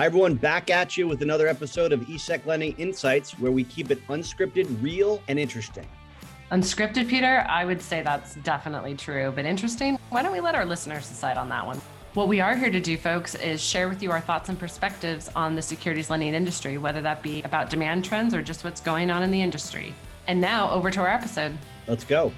Hi, everyone, back at you with another episode of ESEC Lending Insights, where we keep it unscripted, real, and interesting. Unscripted, Peter? I would say that's definitely true, but interesting? Why don't we let our listeners decide on that one? What we are here to do, folks, is share with you our thoughts and perspectives on the securities lending industry, whether that be about demand trends or just what's going on in the industry. And now over to our episode. Let's go.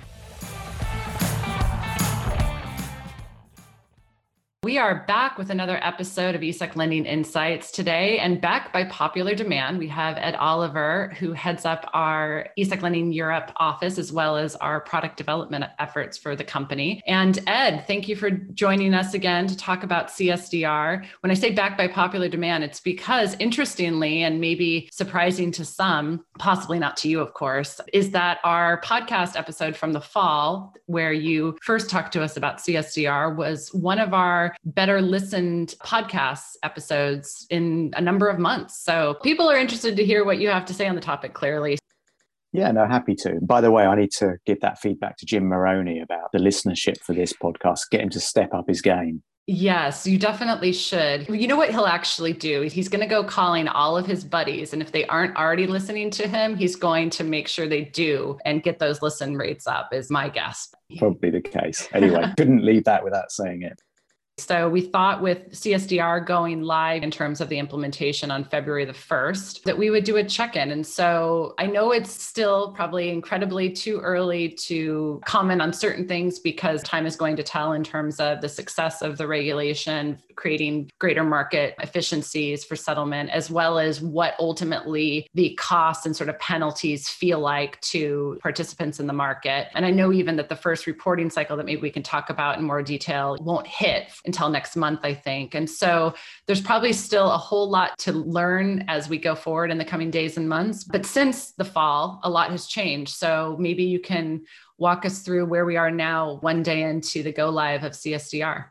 We are back with another episode of ESEC Lending Insights today, and back by popular demand. We have Ed Oliver, who heads up our ESEC Lending Europe office, as well as our product development efforts for the company. And Ed, thank you for joining us again to talk about CSDR. When I say back by popular demand, it's because, interestingly, and maybe surprising to some, possibly not to you, of course, is that our podcast episode from the fall, where you first talked to us about CSDR, was one of our better listened podcast episodes in a number of months. So people are interested to hear what you have to say on the topic clearly. Yeah, no, happy to. By the way, I need to give that feedback to Jim Moroney about the listenership for this podcast, get him to step up his game. Yes, you definitely should. You know what he'll actually do? He's going to go calling all of his buddies. And if they aren't already listening to him, he's going to make sure they do and get those listen rates up, is my guess. Probably the case. Anyway, couldn't leave that without saying it. So we thought with CSDR going live in terms of the implementation on February the 1st that we would do a check-in. And so I know it's still probably incredibly too early to comment on certain things because time is going to tell in terms of the success of the regulation, creating greater market efficiencies for settlement, as well as what ultimately the costs and sort of penalties feel like to participants in the market. And I know even that the first reporting cycle that maybe we can talk about in more detail won't hit until next month, I think. And so there's probably still a whole lot to learn as we go forward in the coming days and months. But since the fall, a lot has changed. So maybe you can walk us through where we are now, one day into the go live of CSDR.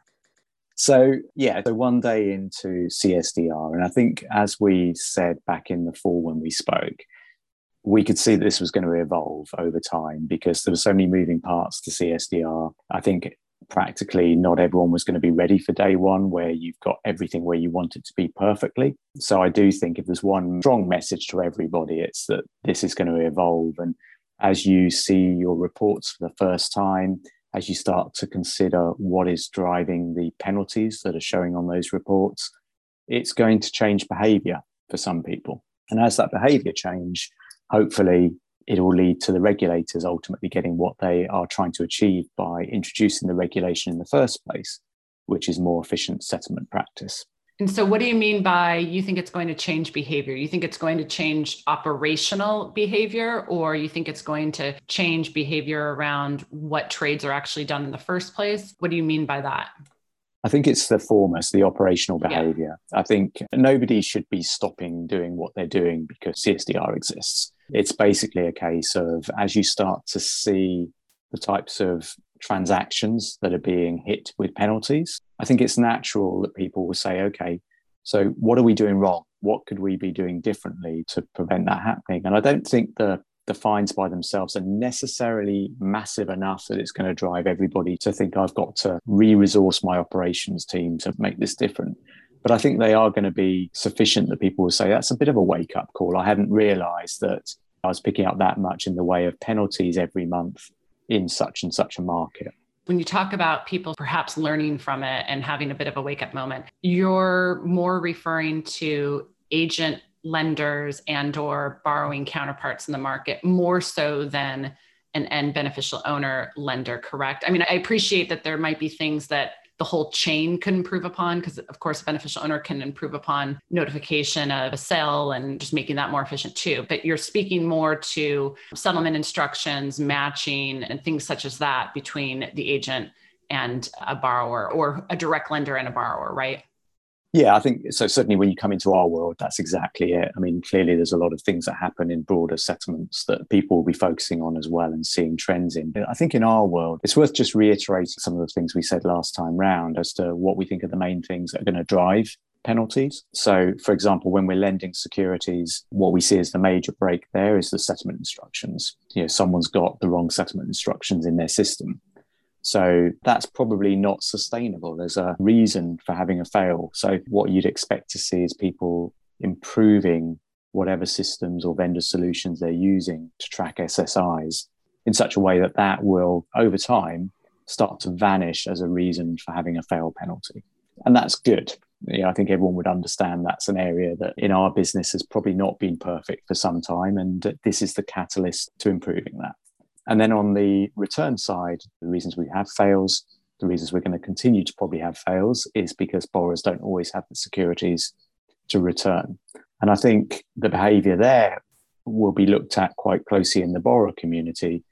So, yeah, so one day into CSDR. And I think, as we said back in the fall when we spoke, we could see that this was going to evolve over time because there were so many moving parts to CSDR. I think practically not everyone was going to be ready for day one where you've got everything where you want it to be perfectly. So I do think if there's one strong message to everybody, it's that this is going to evolve. And as you see your reports for the first time, as you start to consider what is driving the penalties that are showing on those reports, it's going to change behavior for some people. And as that behavior change, hopefully it will lead to the regulators ultimately getting what they are trying to achieve by introducing the regulation in the first place, which is more efficient settlement practice. And so, what do you mean by you think it's going to change behavior? You think it's going to change operational behavior, or you think it's going to change behavior around what trades are actually done in the first place? What do you mean by that? I think it's the foremost, the operational behavior. Yeah. I think nobody should be stopping doing what they're doing because CSDR exists. It's basically a case of as you start to see the types of transactions that are being hit with penalties, I think it's natural that people will say, okay, so what are we doing wrong? What could we be doing differently to prevent that happening? And I don't think the the fines by themselves are necessarily massive enough that it's going to drive everybody to think I've got to re resource my operations team to make this different. But I think they are going to be sufficient that people will say that's a bit of a wake up call. I hadn't realized that I was picking up that much in the way of penalties every month in such and such a market. When you talk about people perhaps learning from it and having a bit of a wake up moment, you're more referring to agent lenders and or borrowing counterparts in the market more so than an end beneficial owner lender correct i mean i appreciate that there might be things that the whole chain could improve upon because of course a beneficial owner can improve upon notification of a sale and just making that more efficient too. But you're speaking more to settlement instructions matching and things such as that between the agent and a borrower or a direct lender and a borrower right yeah, I think so. Certainly, when you come into our world, that's exactly it. I mean, clearly, there's a lot of things that happen in broader settlements that people will be focusing on as well and seeing trends in. I think in our world, it's worth just reiterating some of the things we said last time round as to what we think are the main things that are going to drive penalties. So, for example, when we're lending securities, what we see as the major break there is the settlement instructions. You know, someone's got the wrong settlement instructions in their system. So that's probably not sustainable. There's a reason for having a fail. So what you'd expect to see is people improving whatever systems or vendor solutions they're using to track SSIs in such a way that that will, over time, start to vanish as a reason for having a fail penalty. And that's good. You know, I think everyone would understand that's an area that in our business has probably not been perfect for some time. And this is the catalyst to improving that. And then on the return side, the reasons we have fails, the reasons we're going to continue to probably have fails is because borrowers don't always have the securities to return. And I think the behavior there will be looked at quite closely in the borrower community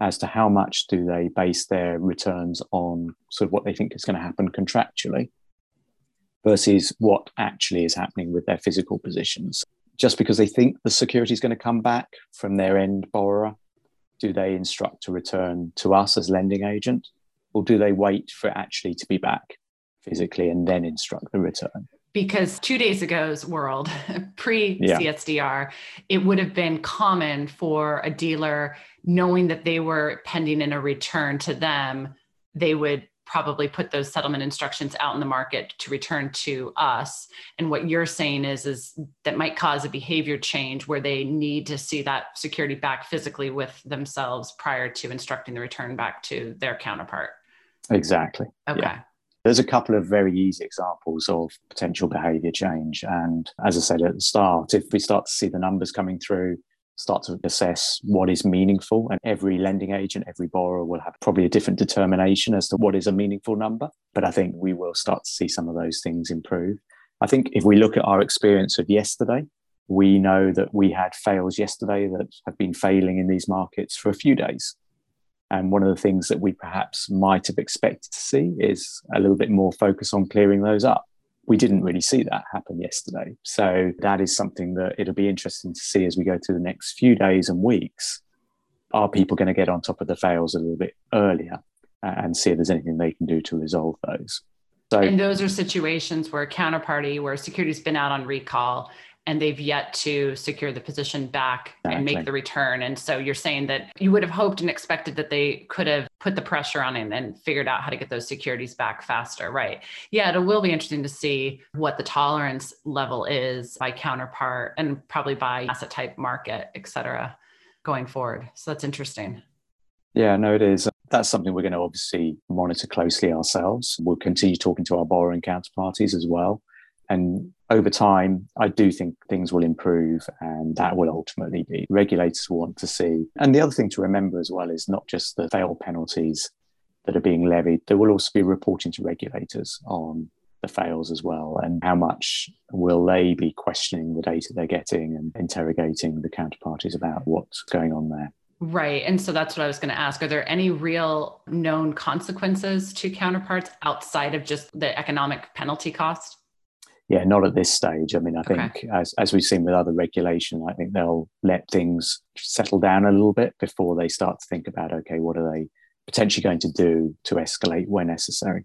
as to how much do they base their returns on sort of what they think is going to happen contractually versus what actually is happening with their physical positions. Just because they think the security is going to come back from their end borrower, do they instruct to return to us as lending agent, or do they wait for it actually to be back physically and then instruct the return? because two days ago's world, pre CSDR, yeah. it would have been common for a dealer knowing that they were pending in a return to them, they would probably put those settlement instructions out in the market to return to us and what you're saying is is that might cause a behavior change where they need to see that security back physically with themselves prior to instructing the return back to their counterpart exactly okay yeah. There's a couple of very easy examples of potential behavior change. And as I said at the start, if we start to see the numbers coming through, start to assess what is meaningful, and every lending agent, every borrower will have probably a different determination as to what is a meaningful number. But I think we will start to see some of those things improve. I think if we look at our experience of yesterday, we know that we had fails yesterday that have been failing in these markets for a few days. And one of the things that we perhaps might have expected to see is a little bit more focus on clearing those up. We didn't really see that happen yesterday. So that is something that it'll be interesting to see as we go through the next few days and weeks. Are people going to get on top of the fails a little bit earlier uh, and see if there's anything they can do to resolve those? So, and those are situations where counterparty, where security's been out on recall and they've yet to secure the position back exactly. and make the return. And so you're saying that you would have hoped and expected that they could have put the pressure on him and figured out how to get those securities back faster, right? Yeah, it will be interesting to see what the tolerance level is by counterpart and probably by asset type market, et cetera, going forward. So that's interesting. Yeah, no, it is. That's something we're going to obviously monitor closely ourselves. We'll continue talking to our borrowing counterparties as well and over time, I do think things will improve, and that will ultimately be regulators want to see. And the other thing to remember as well is not just the fail penalties that are being levied, there will also be reporting to regulators on the fails as well, and how much will they be questioning the data they're getting and interrogating the counterparties about what's going on there. Right. And so that's what I was going to ask. Are there any real known consequences to counterparts outside of just the economic penalty cost? Yeah, not at this stage. I mean, I think okay. as, as we've seen with other regulation, I think they'll let things settle down a little bit before they start to think about, okay, what are they potentially going to do to escalate where necessary?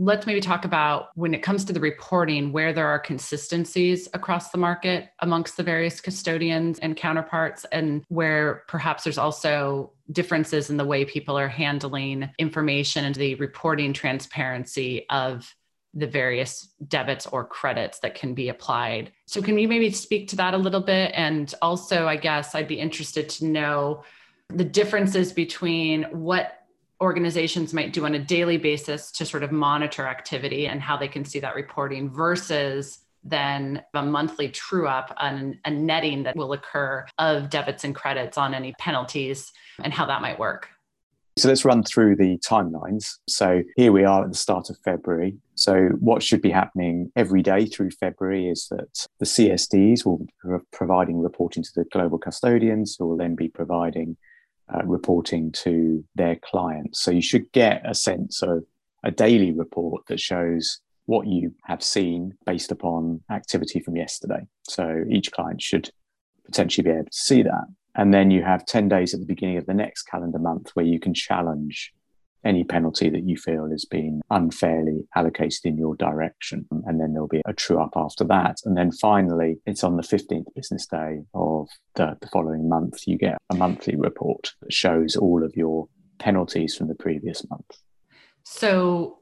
Let's maybe talk about when it comes to the reporting, where there are consistencies across the market amongst the various custodians and counterparts, and where perhaps there's also differences in the way people are handling information and the reporting transparency of the various debits or credits that can be applied. So, can you maybe speak to that a little bit? And also, I guess I'd be interested to know the differences between what organizations might do on a daily basis to sort of monitor activity and how they can see that reporting versus then a monthly true up and a netting that will occur of debits and credits on any penalties and how that might work. So let's run through the timelines. So here we are at the start of February. So what should be happening every day through February is that the CSDs will be providing reporting to the global custodians, who will then be providing uh, reporting to their clients. So you should get a sense of a daily report that shows what you have seen based upon activity from yesterday. So each client should potentially be able to see that. And then you have 10 days at the beginning of the next calendar month where you can challenge any penalty that you feel has been unfairly allocated in your direction. And then there'll be a true up after that. And then finally, it's on the 15th business day of the, the following month, you get a monthly report that shows all of your penalties from the previous month. So,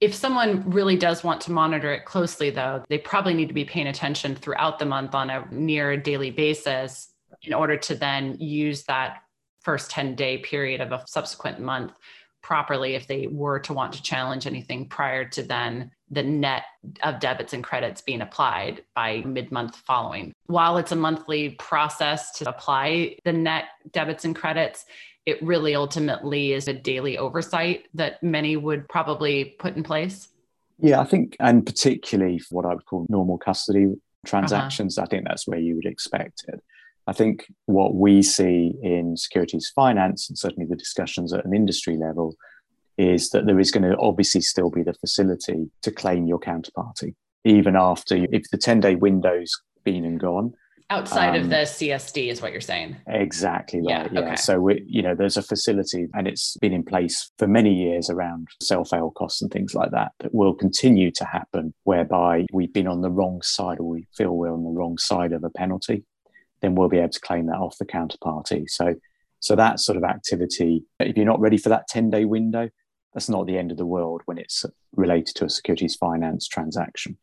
if someone really does want to monitor it closely, though, they probably need to be paying attention throughout the month on a near daily basis in order to then use that first 10 day period of a subsequent month properly if they were to want to challenge anything prior to then the net of debits and credits being applied by mid month following. While it's a monthly process to apply the net debits and credits, it really ultimately is a daily oversight that many would probably put in place. Yeah, I think, and particularly for what I would call normal custody transactions, uh-huh. I think that's where you would expect it. I think what we see in securities finance, and certainly the discussions at an industry level, is that there is going to obviously still be the facility to claim your counterparty, even after if the 10 day window's been and gone. Outside um, of the CSD is what you're saying. Exactly right. Yeah. yeah. Okay. So we, you know, there's a facility and it's been in place for many years around sell-fail costs and things like that that will continue to happen whereby we've been on the wrong side or we feel we're on the wrong side of a penalty then we'll be able to claim that off the counterparty. So, so that sort of activity, if you're not ready for that 10 day window, that's not the end of the world when it's related to a securities finance transaction.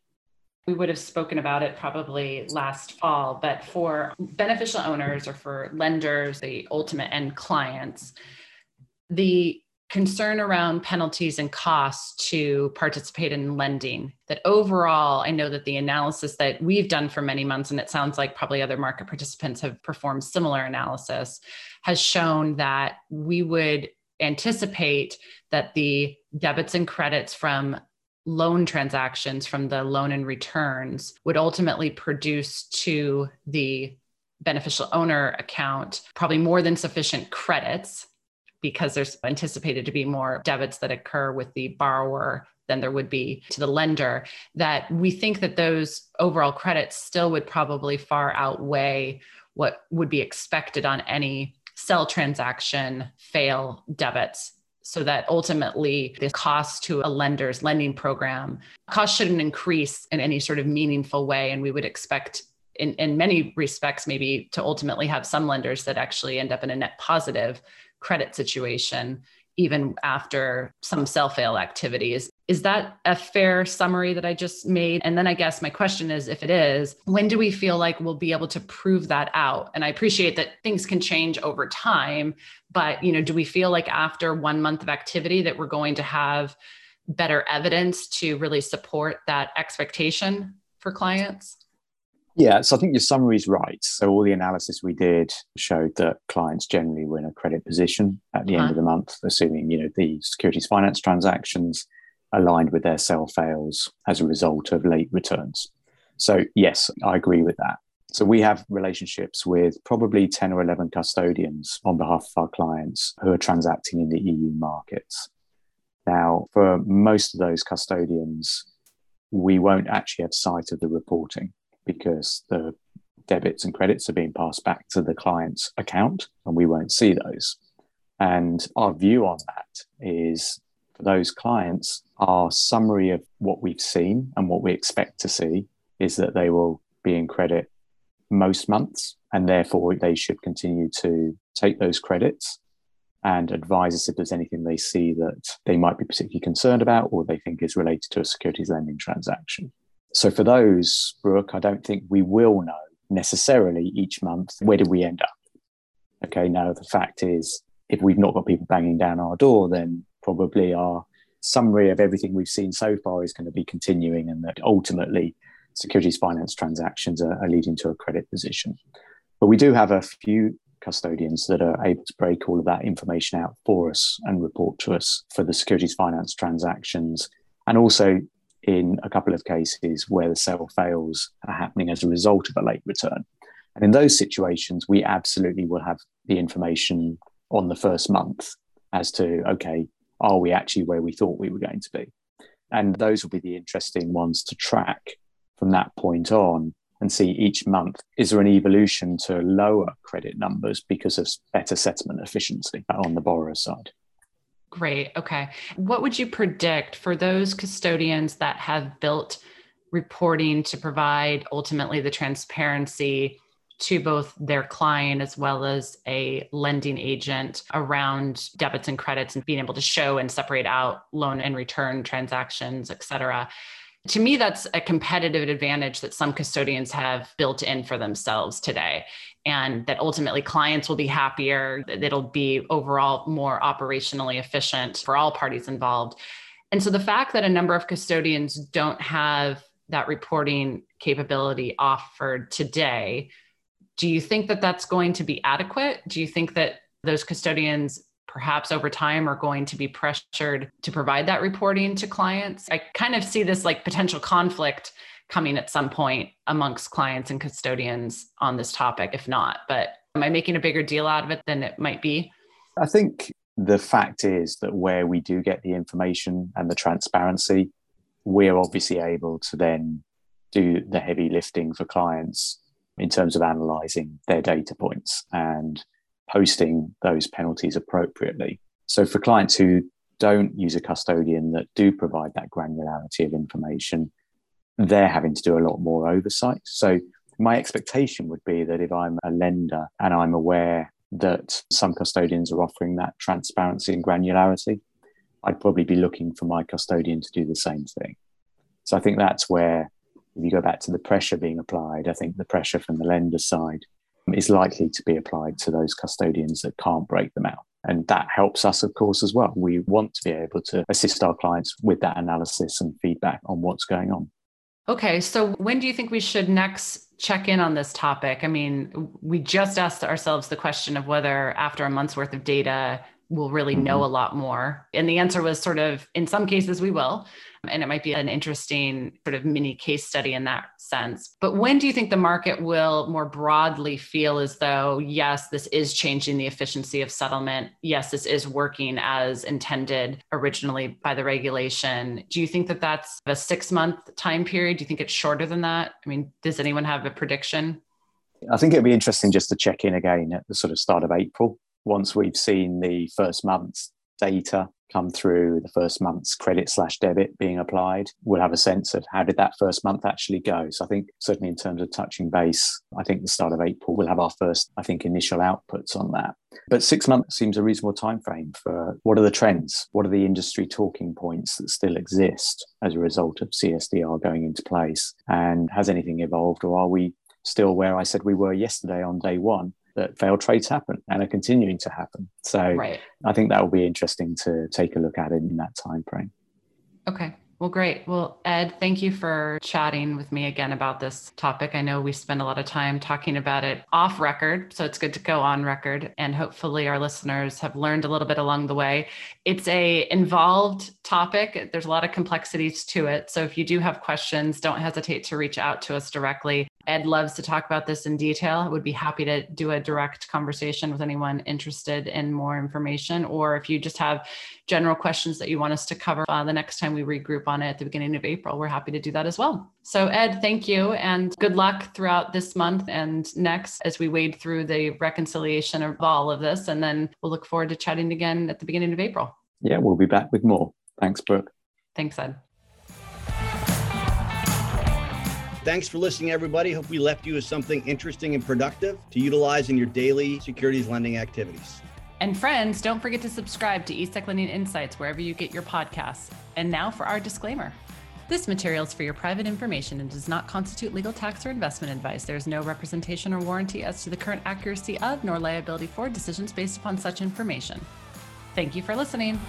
We would have spoken about it probably last fall, but for beneficial owners or for lenders, the ultimate end clients, the concern around penalties and costs to participate in lending that overall i know that the analysis that we've done for many months and it sounds like probably other market participants have performed similar analysis has shown that we would anticipate that the debits and credits from loan transactions from the loan and returns would ultimately produce to the beneficial owner account probably more than sufficient credits because there's anticipated to be more debits that occur with the borrower than there would be to the lender that we think that those overall credits still would probably far outweigh what would be expected on any sell transaction fail debits. So that ultimately the cost to a lender's lending program cost shouldn't increase in any sort of meaningful way. And we would expect in, in many respects maybe to ultimately have some lenders that actually end up in a net positive credit situation even after some sell fail activities. Is that a fair summary that I just made? And then I guess my question is if it is, when do we feel like we'll be able to prove that out? And I appreciate that things can change over time, but you know, do we feel like after 1 month of activity that we're going to have better evidence to really support that expectation for clients? Yeah, so I think your summary is right. So all the analysis we did showed that clients generally were in a credit position at the uh-huh. end of the month, assuming you know the securities finance transactions aligned with their sell fails as a result of late returns. So yes, I agree with that. So we have relationships with probably 10 or 11 custodians on behalf of our clients who are transacting in the EU markets. Now, for most of those custodians, we won't actually have sight of the reporting because the debits and credits are being passed back to the client's account and we won't see those. And our view on that is for those clients, our summary of what we've seen and what we expect to see is that they will be in credit most months and therefore they should continue to take those credits and advise us if there's anything they see that they might be particularly concerned about or they think is related to a securities lending transaction. So for those, Brooke, I don't think we will know necessarily each month where do we end up. Okay, now the fact is, if we've not got people banging down our door, then probably our summary of everything we've seen so far is going to be continuing, and that ultimately securities finance transactions are, are leading to a credit position. But we do have a few custodians that are able to break all of that information out for us and report to us for the securities finance transactions and also in a couple of cases where the sale fails are happening as a result of a late return. And in those situations, we absolutely will have the information on the first month as to, okay, are we actually where we thought we were going to be? And those will be the interesting ones to track from that point on and see each month is there an evolution to lower credit numbers because of better settlement efficiency on the borrower side? Great. Okay. What would you predict for those custodians that have built reporting to provide ultimately the transparency to both their client as well as a lending agent around debits and credits and being able to show and separate out loan and return transactions, et cetera. To me, that's a competitive advantage that some custodians have built in for themselves today. And that ultimately clients will be happier, that it'll be overall more operationally efficient for all parties involved. And so the fact that a number of custodians don't have that reporting capability offered today, do you think that that's going to be adequate? Do you think that those custodians perhaps over time are going to be pressured to provide that reporting to clients? I kind of see this like potential conflict coming at some point amongst clients and custodians on this topic, if not. But am I making a bigger deal out of it than it might be? I think the fact is that where we do get the information and the transparency, we're obviously able to then do the heavy lifting for clients in terms of analyzing their data points and posting those penalties appropriately. So for clients who don't use a custodian that do provide that granularity of information, they're having to do a lot more oversight. So my expectation would be that if I'm a lender and I'm aware that some custodians are offering that transparency and granularity, I'd probably be looking for my custodian to do the same thing. So I think that's where, if you go back to the pressure being applied, I think the pressure from the lender side is likely to be applied to those custodians that can't break them out. And that helps us, of course, as well. We want to be able to assist our clients with that analysis and feedback on what's going on. Okay, so when do you think we should next check in on this topic? I mean, we just asked ourselves the question of whether after a month's worth of data, we'll really know mm-hmm. a lot more. And the answer was sort of in some cases we will. And it might be an interesting sort of mini case study in that sense. But when do you think the market will more broadly feel as though, yes, this is changing the efficiency of settlement? Yes, this is working as intended originally by the regulation. Do you think that that's a six month time period? Do you think it's shorter than that? I mean, does anyone have a prediction? I think it'd be interesting just to check in again at the sort of start of April once we've seen the first month's data come through the first month's credit slash debit being applied, we'll have a sense of how did that first month actually go. So I think certainly in terms of touching base, I think the start of April we'll have our first, I think, initial outputs on that. But six months seems a reasonable time frame for what are the trends? What are the industry talking points that still exist as a result of CSDR going into place? And has anything evolved or are we still where I said we were yesterday on day one? That failed trades happen and are continuing to happen. So right. I think that will be interesting to take a look at in that time frame. Okay. Well, great. Well, Ed, thank you for chatting with me again about this topic. I know we spend a lot of time talking about it off record, so it's good to go on record. And hopefully, our listeners have learned a little bit along the way. It's a involved topic. There's a lot of complexities to it. So if you do have questions, don't hesitate to reach out to us directly. Ed loves to talk about this in detail. Would be happy to do a direct conversation with anyone interested in more information. Or if you just have general questions that you want us to cover uh, the next time we regroup on it at the beginning of April, we're happy to do that as well. So, Ed, thank you and good luck throughout this month and next as we wade through the reconciliation of all of this. And then we'll look forward to chatting again at the beginning of April. Yeah, we'll be back with more. Thanks, Brooke. Thanks, Ed. Thanks for listening, everybody. Hope we left you with something interesting and productive to utilize in your daily securities lending activities. And friends, don't forget to subscribe to ESEC Lending Insights wherever you get your podcasts. And now for our disclaimer. This material is for your private information and does not constitute legal tax or investment advice. There is no representation or warranty as to the current accuracy of nor liability for decisions based upon such information. Thank you for listening.